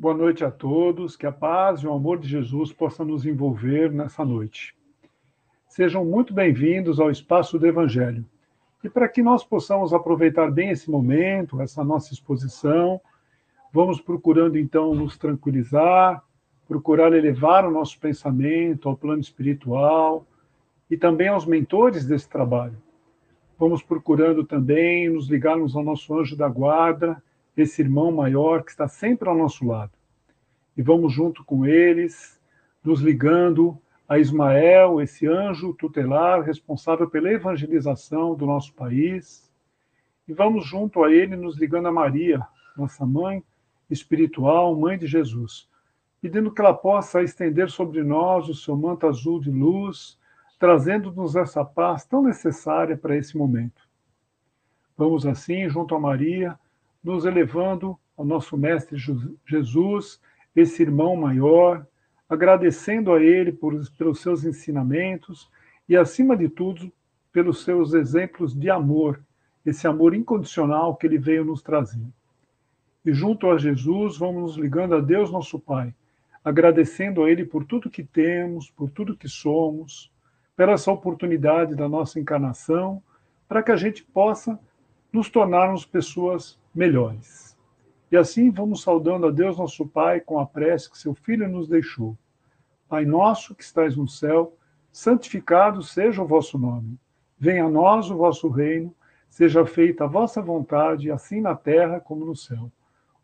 Boa noite a todos, que a paz e o amor de Jesus possam nos envolver nessa noite. Sejam muito bem-vindos ao Espaço do Evangelho. E para que nós possamos aproveitar bem esse momento, essa nossa exposição, vamos procurando então nos tranquilizar, procurar elevar o nosso pensamento ao plano espiritual e também aos mentores desse trabalho. Vamos procurando também nos ligarmos ao nosso anjo da guarda, esse irmão maior que está sempre ao nosso lado. E vamos junto com eles, nos ligando a Ismael, esse anjo tutelar responsável pela evangelização do nosso país. E vamos junto a ele, nos ligando a Maria, nossa mãe espiritual, mãe de Jesus, pedindo que ela possa estender sobre nós o seu manto azul de luz, trazendo-nos essa paz tão necessária para esse momento. Vamos assim, junto a Maria, nos elevando ao nosso Mestre Jesus, esse irmão maior, agradecendo a Ele por, pelos seus ensinamentos e, acima de tudo, pelos seus exemplos de amor, esse amor incondicional que Ele veio nos trazer. E junto a Jesus, vamos nos ligando a Deus, nosso Pai, agradecendo a Ele por tudo que temos, por tudo que somos, pela essa oportunidade da nossa encarnação, para que a gente possa nos tornarmos pessoas melhores. E assim vamos saudando a Deus nosso Pai com a prece que seu Filho nos deixou. Pai nosso que estais no céu, santificado seja o vosso nome. Venha a nós o vosso reino, seja feita a vossa vontade, assim na terra como no céu.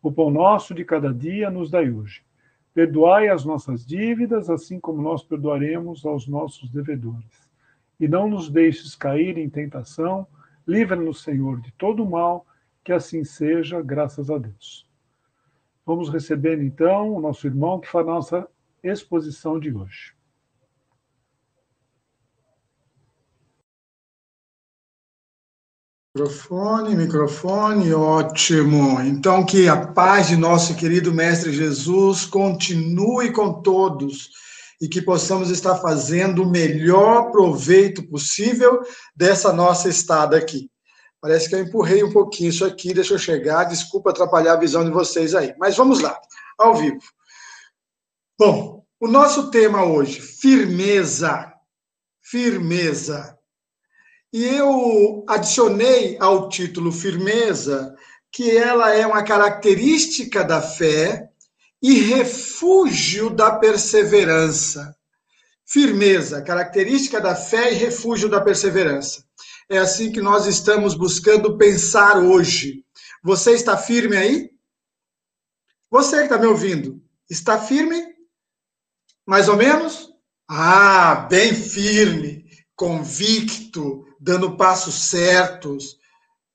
O pão nosso de cada dia nos dai hoje. Perdoai as nossas dívidas, assim como nós perdoaremos aos nossos devedores. E não nos deixes cair em tentação, livra-nos, Senhor, de todo mal, que assim seja, graças a Deus. Vamos receber então o nosso irmão que faz a nossa exposição de hoje. Microfone, microfone, ótimo. Então, que a paz de nosso querido Mestre Jesus continue com todos e que possamos estar fazendo o melhor proveito possível dessa nossa estada aqui. Parece que eu empurrei um pouquinho isso aqui, deixa eu chegar. Desculpa atrapalhar a visão de vocês aí. Mas vamos lá, ao vivo. Bom, o nosso tema hoje, firmeza. Firmeza. E eu adicionei ao título firmeza que ela é uma característica da fé e refúgio da perseverança. Firmeza, característica da fé e refúgio da perseverança. É assim que nós estamos buscando pensar hoje. Você está firme aí? Você que está me ouvindo, está firme? Mais ou menos? Ah, bem firme, convicto, dando passos certos.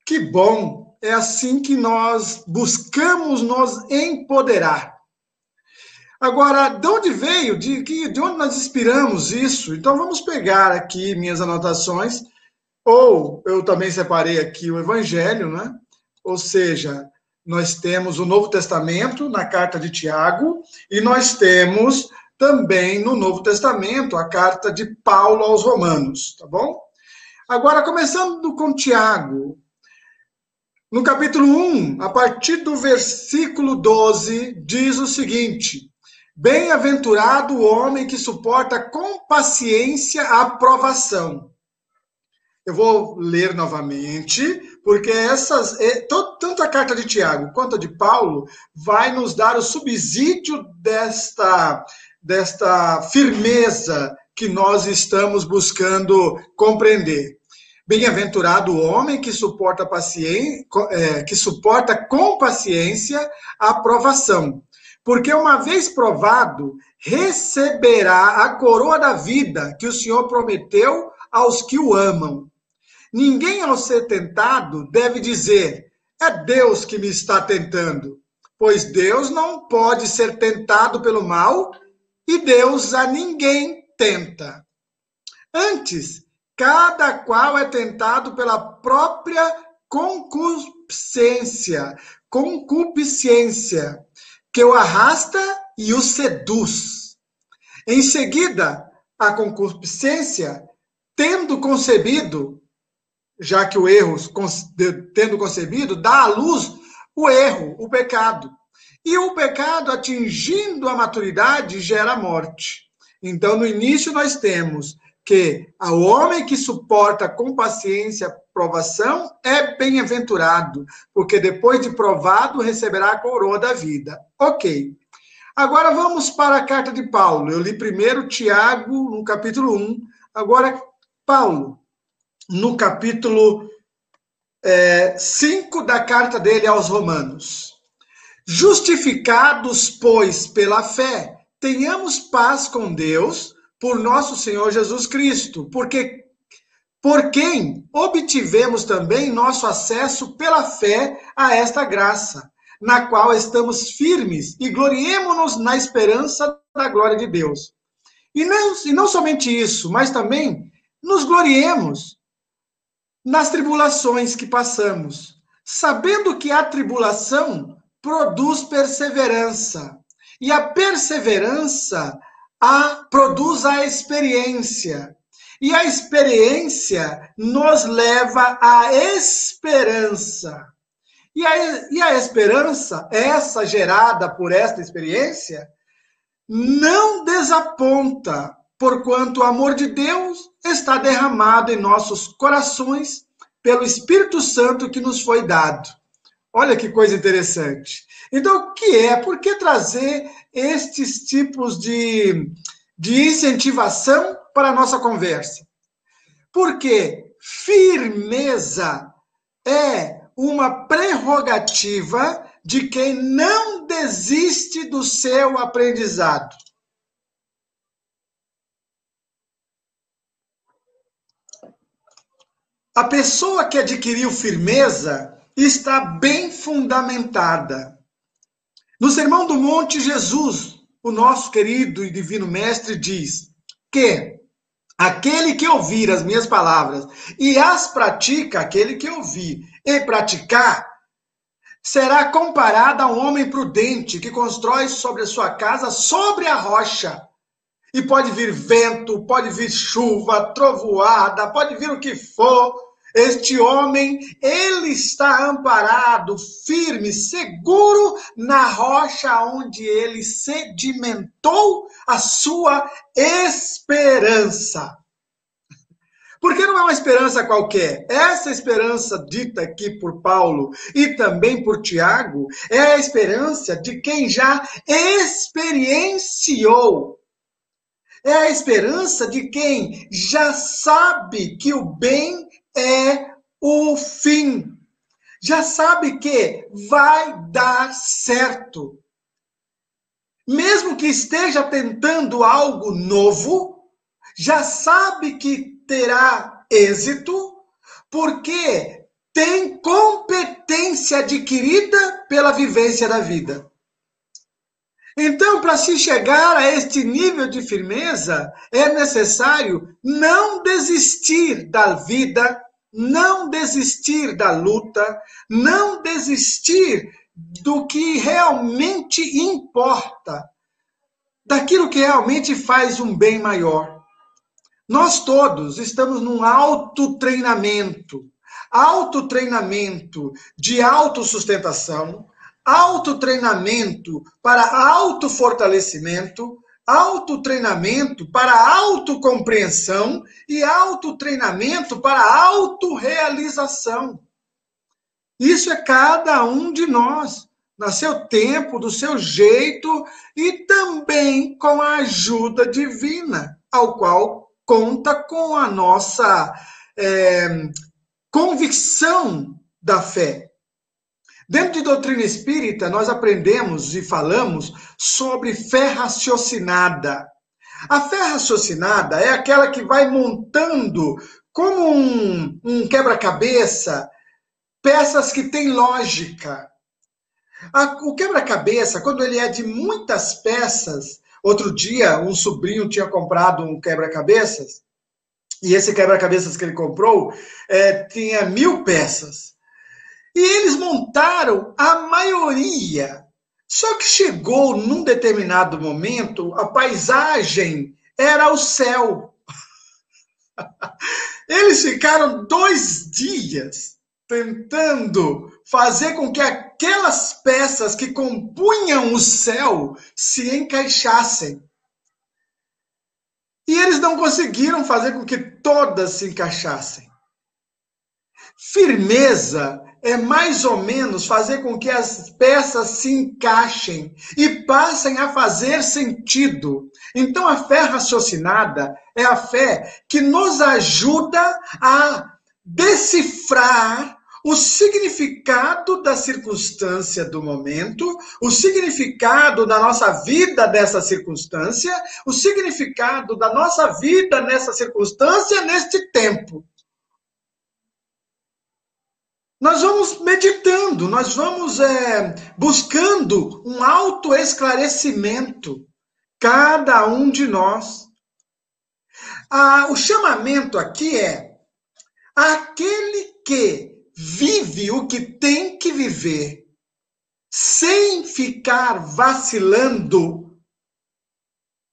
Que bom! É assim que nós buscamos nos empoderar. Agora, de onde veio? De, de onde nós inspiramos isso? Então, vamos pegar aqui minhas anotações ou eu também separei aqui o Evangelho, né? Ou seja, nós temos o Novo Testamento na carta de Tiago e nós temos também no Novo Testamento a carta de Paulo aos Romanos, tá bom? Agora, começando com Tiago, no capítulo 1, a partir do versículo 12, diz o seguinte: Bem-aventurado o homem que suporta com paciência a provação eu vou ler novamente, porque essas, é, tanto a carta de Tiago quanto a de Paulo vai nos dar o subsídio desta, desta firmeza que nós estamos buscando compreender. Bem-aventurado o homem que suporta, paciência, é, que suporta com paciência a provação, porque uma vez provado, receberá a coroa da vida que o Senhor prometeu aos que o amam. Ninguém, ao ser tentado, deve dizer: é Deus que me está tentando, pois Deus não pode ser tentado pelo mal e Deus a ninguém tenta. Antes, cada qual é tentado pela própria concupiscência, concupiscência, que o arrasta e o seduz. Em seguida, a concupiscência, tendo concebido, já que o erro, tendo concebido, dá à luz o erro, o pecado. E o pecado, atingindo a maturidade, gera morte. Então, no início, nós temos que o homem que suporta com paciência provação é bem-aventurado, porque depois de provado receberá a coroa da vida. Ok. Agora vamos para a carta de Paulo. Eu li primeiro Tiago, no capítulo 1. Agora, Paulo, no capítulo é, 5 da carta dele aos Romanos. Justificados, pois, pela fé, tenhamos paz com Deus por nosso Senhor Jesus Cristo, porque por quem obtivemos também nosso acesso pela fé a esta graça, na qual estamos firmes e gloriemos-nos na esperança da glória de Deus. E não, e não somente isso, mas também nos gloriemos nas tribulações que passamos, sabendo que a tribulação produz perseverança, e a perseverança a, produz a experiência. E a experiência nos leva à esperança. E a, e a esperança, essa gerada por esta experiência, não desaponta, porquanto o amor de Deus está derramado em nossos corações pelo Espírito Santo que nos foi dado. Olha que coisa interessante. Então, o que é? Por que trazer estes tipos de, de incentivação para a nossa conversa? Porque firmeza é uma prerrogativa de quem não desiste do seu aprendizado. A pessoa que adquiriu firmeza está bem fundamentada. No Sermão do Monte, Jesus, o nosso querido e divino Mestre, diz que aquele que ouvir as minhas palavras e as pratica, aquele que ouvir e praticar, será comparado a um homem prudente que constrói sobre a sua casa sobre a rocha. E pode vir vento, pode vir chuva, trovoada, pode vir o que for, este homem, ele está amparado, firme, seguro na rocha onde ele sedimentou a sua esperança. Porque não é uma esperança qualquer. Essa esperança dita aqui por Paulo e também por Tiago é a esperança de quem já experienciou. É a esperança de quem já sabe que o bem é o fim. Já sabe que vai dar certo. Mesmo que esteja tentando algo novo, já sabe que terá êxito, porque tem competência adquirida pela vivência da vida. Então, para se chegar a este nível de firmeza, é necessário não desistir da vida, não desistir da luta, não desistir do que realmente importa, daquilo que realmente faz um bem maior. Nós todos estamos num autotreinamento, autotreinamento de autossustentação, autotreinamento para autofortalecimento, autotreinamento para autocompreensão e autotreinamento para autorrealização. Isso é cada um de nós, no seu tempo, do seu jeito e também com a ajuda divina, ao qual conta com a nossa é, convicção da fé. Dentro de doutrina espírita, nós aprendemos e falamos sobre fé raciocinada. A fé raciocinada é aquela que vai montando como um, um quebra-cabeça peças que têm lógica. A, o quebra-cabeça, quando ele é de muitas peças, outro dia um sobrinho tinha comprado um quebra-cabeças, e esse quebra-cabeças que ele comprou é, tinha mil peças. E eles montaram a maioria. Só que chegou num determinado momento, a paisagem era o céu. Eles ficaram dois dias tentando fazer com que aquelas peças que compunham o céu se encaixassem. E eles não conseguiram fazer com que todas se encaixassem. Firmeza é mais ou menos fazer com que as peças se encaixem e passem a fazer sentido. Então, a fé raciocinada é a fé que nos ajuda a decifrar o significado da circunstância do momento, o significado da nossa vida dessa circunstância, o significado da nossa vida nessa circunstância, neste tempo. Nós vamos meditando, nós vamos é, buscando um autoesclarecimento, cada um de nós. Ah, o chamamento aqui é aquele que vive o que tem que viver, sem ficar vacilando,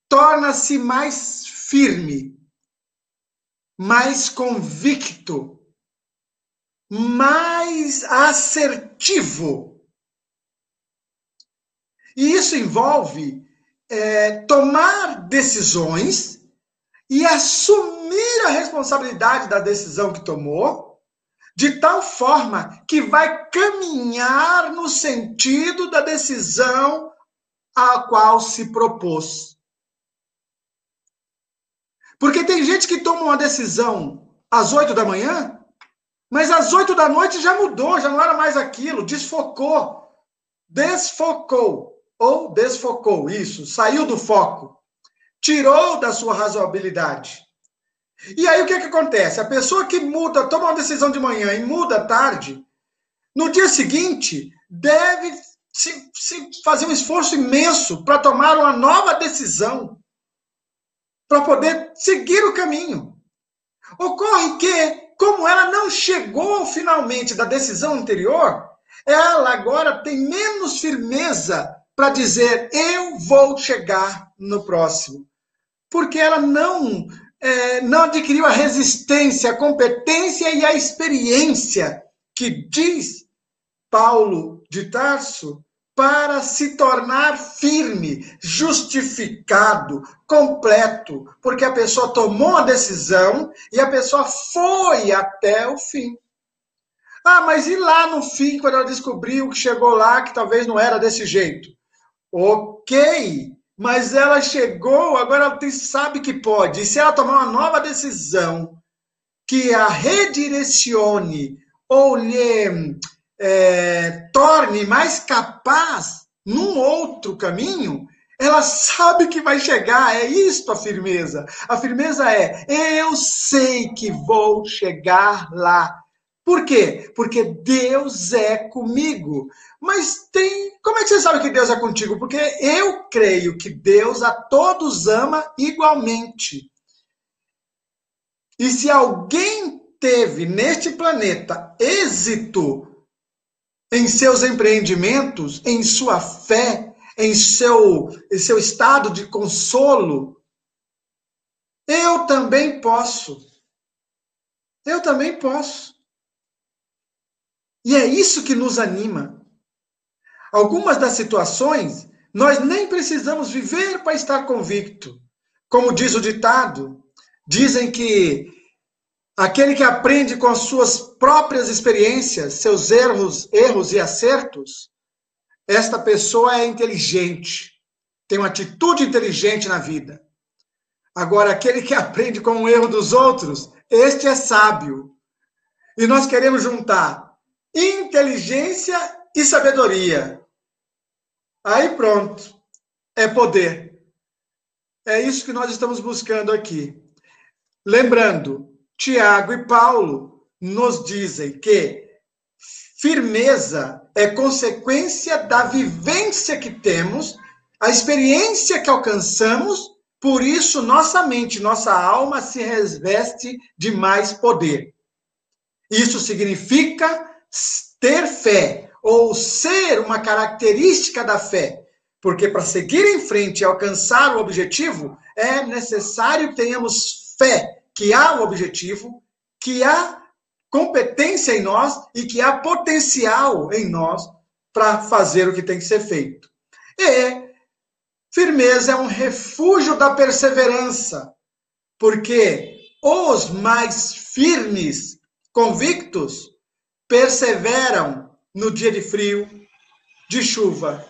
torna-se mais firme, mais convicto, mais assertivo. E isso envolve é, tomar decisões e assumir a responsabilidade da decisão que tomou de tal forma que vai caminhar no sentido da decisão a qual se propôs. Porque tem gente que toma uma decisão às oito da manhã, mas às oito da noite já mudou, já não era mais aquilo, desfocou, desfocou, ou desfocou, isso, saiu do foco, tirou da sua razoabilidade. E aí o que, é que acontece? A pessoa que muda, toma uma decisão de manhã e muda à tarde, no dia seguinte deve se, se fazer um esforço imenso para tomar uma nova decisão, para poder seguir o caminho. Ocorre que, como ela não chegou finalmente da decisão anterior, ela agora tem menos firmeza para dizer eu vou chegar no próximo. Porque ela não é, não adquiriu a resistência, a competência e a experiência que diz Paulo de Tarso para se tornar firme, justificado, completo, porque a pessoa tomou a decisão e a pessoa foi até o fim. Ah, mas e lá no fim, quando ela descobriu que chegou lá, que talvez não era desse jeito? Ok, mas ela chegou, agora ela sabe que pode. E se ela tomar uma nova decisão que a redirecione ou lhe é, torne mais capaz num outro caminho, ela sabe que vai chegar. É isto a firmeza. A firmeza é: eu sei que vou chegar lá. Por quê? Porque Deus é comigo. Mas tem. Como é que você sabe que Deus é contigo? Porque eu creio que Deus a todos ama igualmente. E se alguém teve neste planeta êxito em seus empreendimentos, em sua fé, em seu, em seu estado de consolo, eu também posso. Eu também posso. E é isso que nos anima. Algumas das situações nós nem precisamos viver para estar convicto. Como diz o ditado, dizem que aquele que aprende com as suas próprias experiências, seus erros, erros e acertos, esta pessoa é inteligente, tem uma atitude inteligente na vida. Agora, aquele que aprende com o erro dos outros, este é sábio. E nós queremos juntar inteligência e sabedoria. Aí pronto, é poder. É isso que nós estamos buscando aqui. Lembrando, Tiago e Paulo nos dizem que firmeza é consequência da vivência que temos, a experiência que alcançamos, por isso nossa mente, nossa alma se reveste de mais poder. Isso significa ter fé, ou ser uma característica da fé. Porque para seguir em frente e alcançar o objetivo, é necessário que tenhamos fé que há o objetivo, que há competência em nós e que há potencial em nós para fazer o que tem que ser feito. E firmeza é um refúgio da perseverança, porque os mais firmes, convictos, perseveram no dia de frio, de chuva,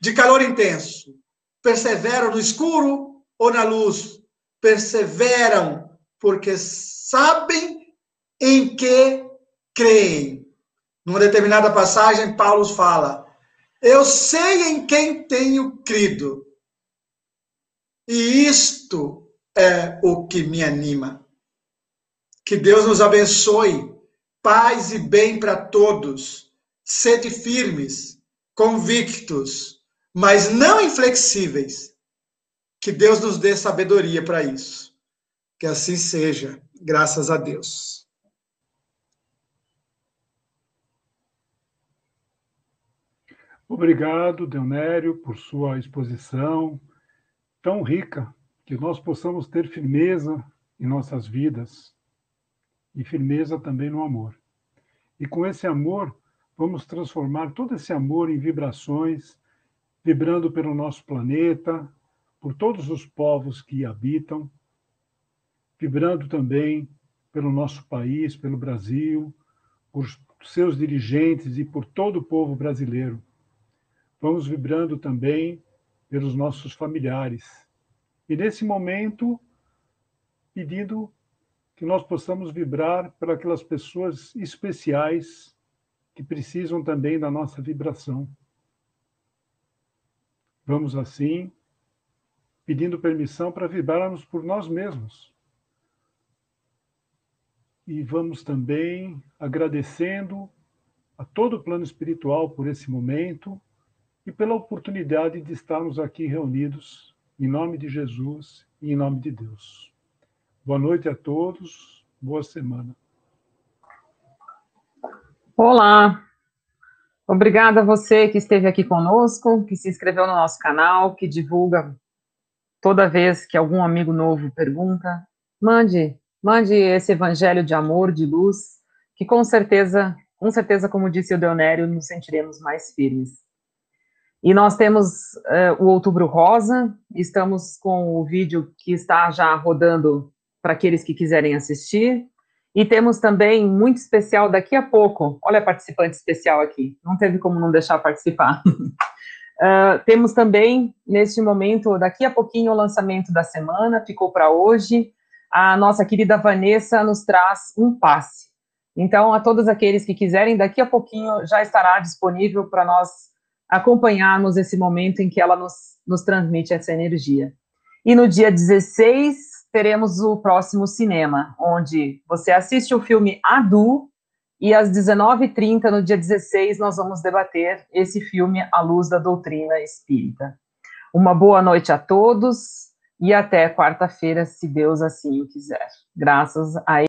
de calor intenso, perseveram no escuro ou na luz, perseveram porque sabem em que creem. Numa determinada passagem, Paulo fala: Eu sei em quem tenho crido. E isto é o que me anima. Que Deus nos abençoe, paz e bem para todos. Sede firmes, convictos, mas não inflexíveis. Que Deus nos dê sabedoria para isso. Que assim seja, graças a Deus. Obrigado, Deonério, por sua exposição tão rica, que nós possamos ter firmeza em nossas vidas e firmeza também no amor. E com esse amor, vamos transformar todo esse amor em vibrações, vibrando pelo nosso planeta, por todos os povos que habitam, vibrando também pelo nosso país, pelo Brasil, por seus dirigentes e por todo o povo brasileiro vamos vibrando também pelos nossos familiares. E nesse momento, pedindo que nós possamos vibrar para aquelas pessoas especiais que precisam também da nossa vibração. Vamos assim, pedindo permissão para vibrarmos por nós mesmos. E vamos também agradecendo a todo o plano espiritual por esse momento e pela oportunidade de estarmos aqui reunidos em nome de Jesus e em nome de Deus. Boa noite a todos, boa semana. Olá, obrigada a você que esteve aqui conosco, que se inscreveu no nosso canal, que divulga toda vez que algum amigo novo pergunta, mande, mande esse evangelho de amor, de luz, que com certeza, com certeza, como disse o Deonério, nos sentiremos mais firmes. E nós temos uh, o Outubro Rosa, estamos com o vídeo que está já rodando para aqueles que quiserem assistir. E temos também muito especial daqui a pouco. Olha a participante especial aqui, não teve como não deixar participar. uh, temos também, neste momento, daqui a pouquinho, o lançamento da semana, ficou para hoje. A nossa querida Vanessa nos traz um passe. Então, a todos aqueles que quiserem, daqui a pouquinho já estará disponível para nós acompanharmos esse momento em que ela nos, nos transmite essa energia. E no dia 16, teremos o próximo cinema, onde você assiste o filme Adu, e às 19h30, no dia 16, nós vamos debater esse filme à luz da doutrina espírita. Uma boa noite a todos e até quarta-feira, se Deus assim o quiser. Graças a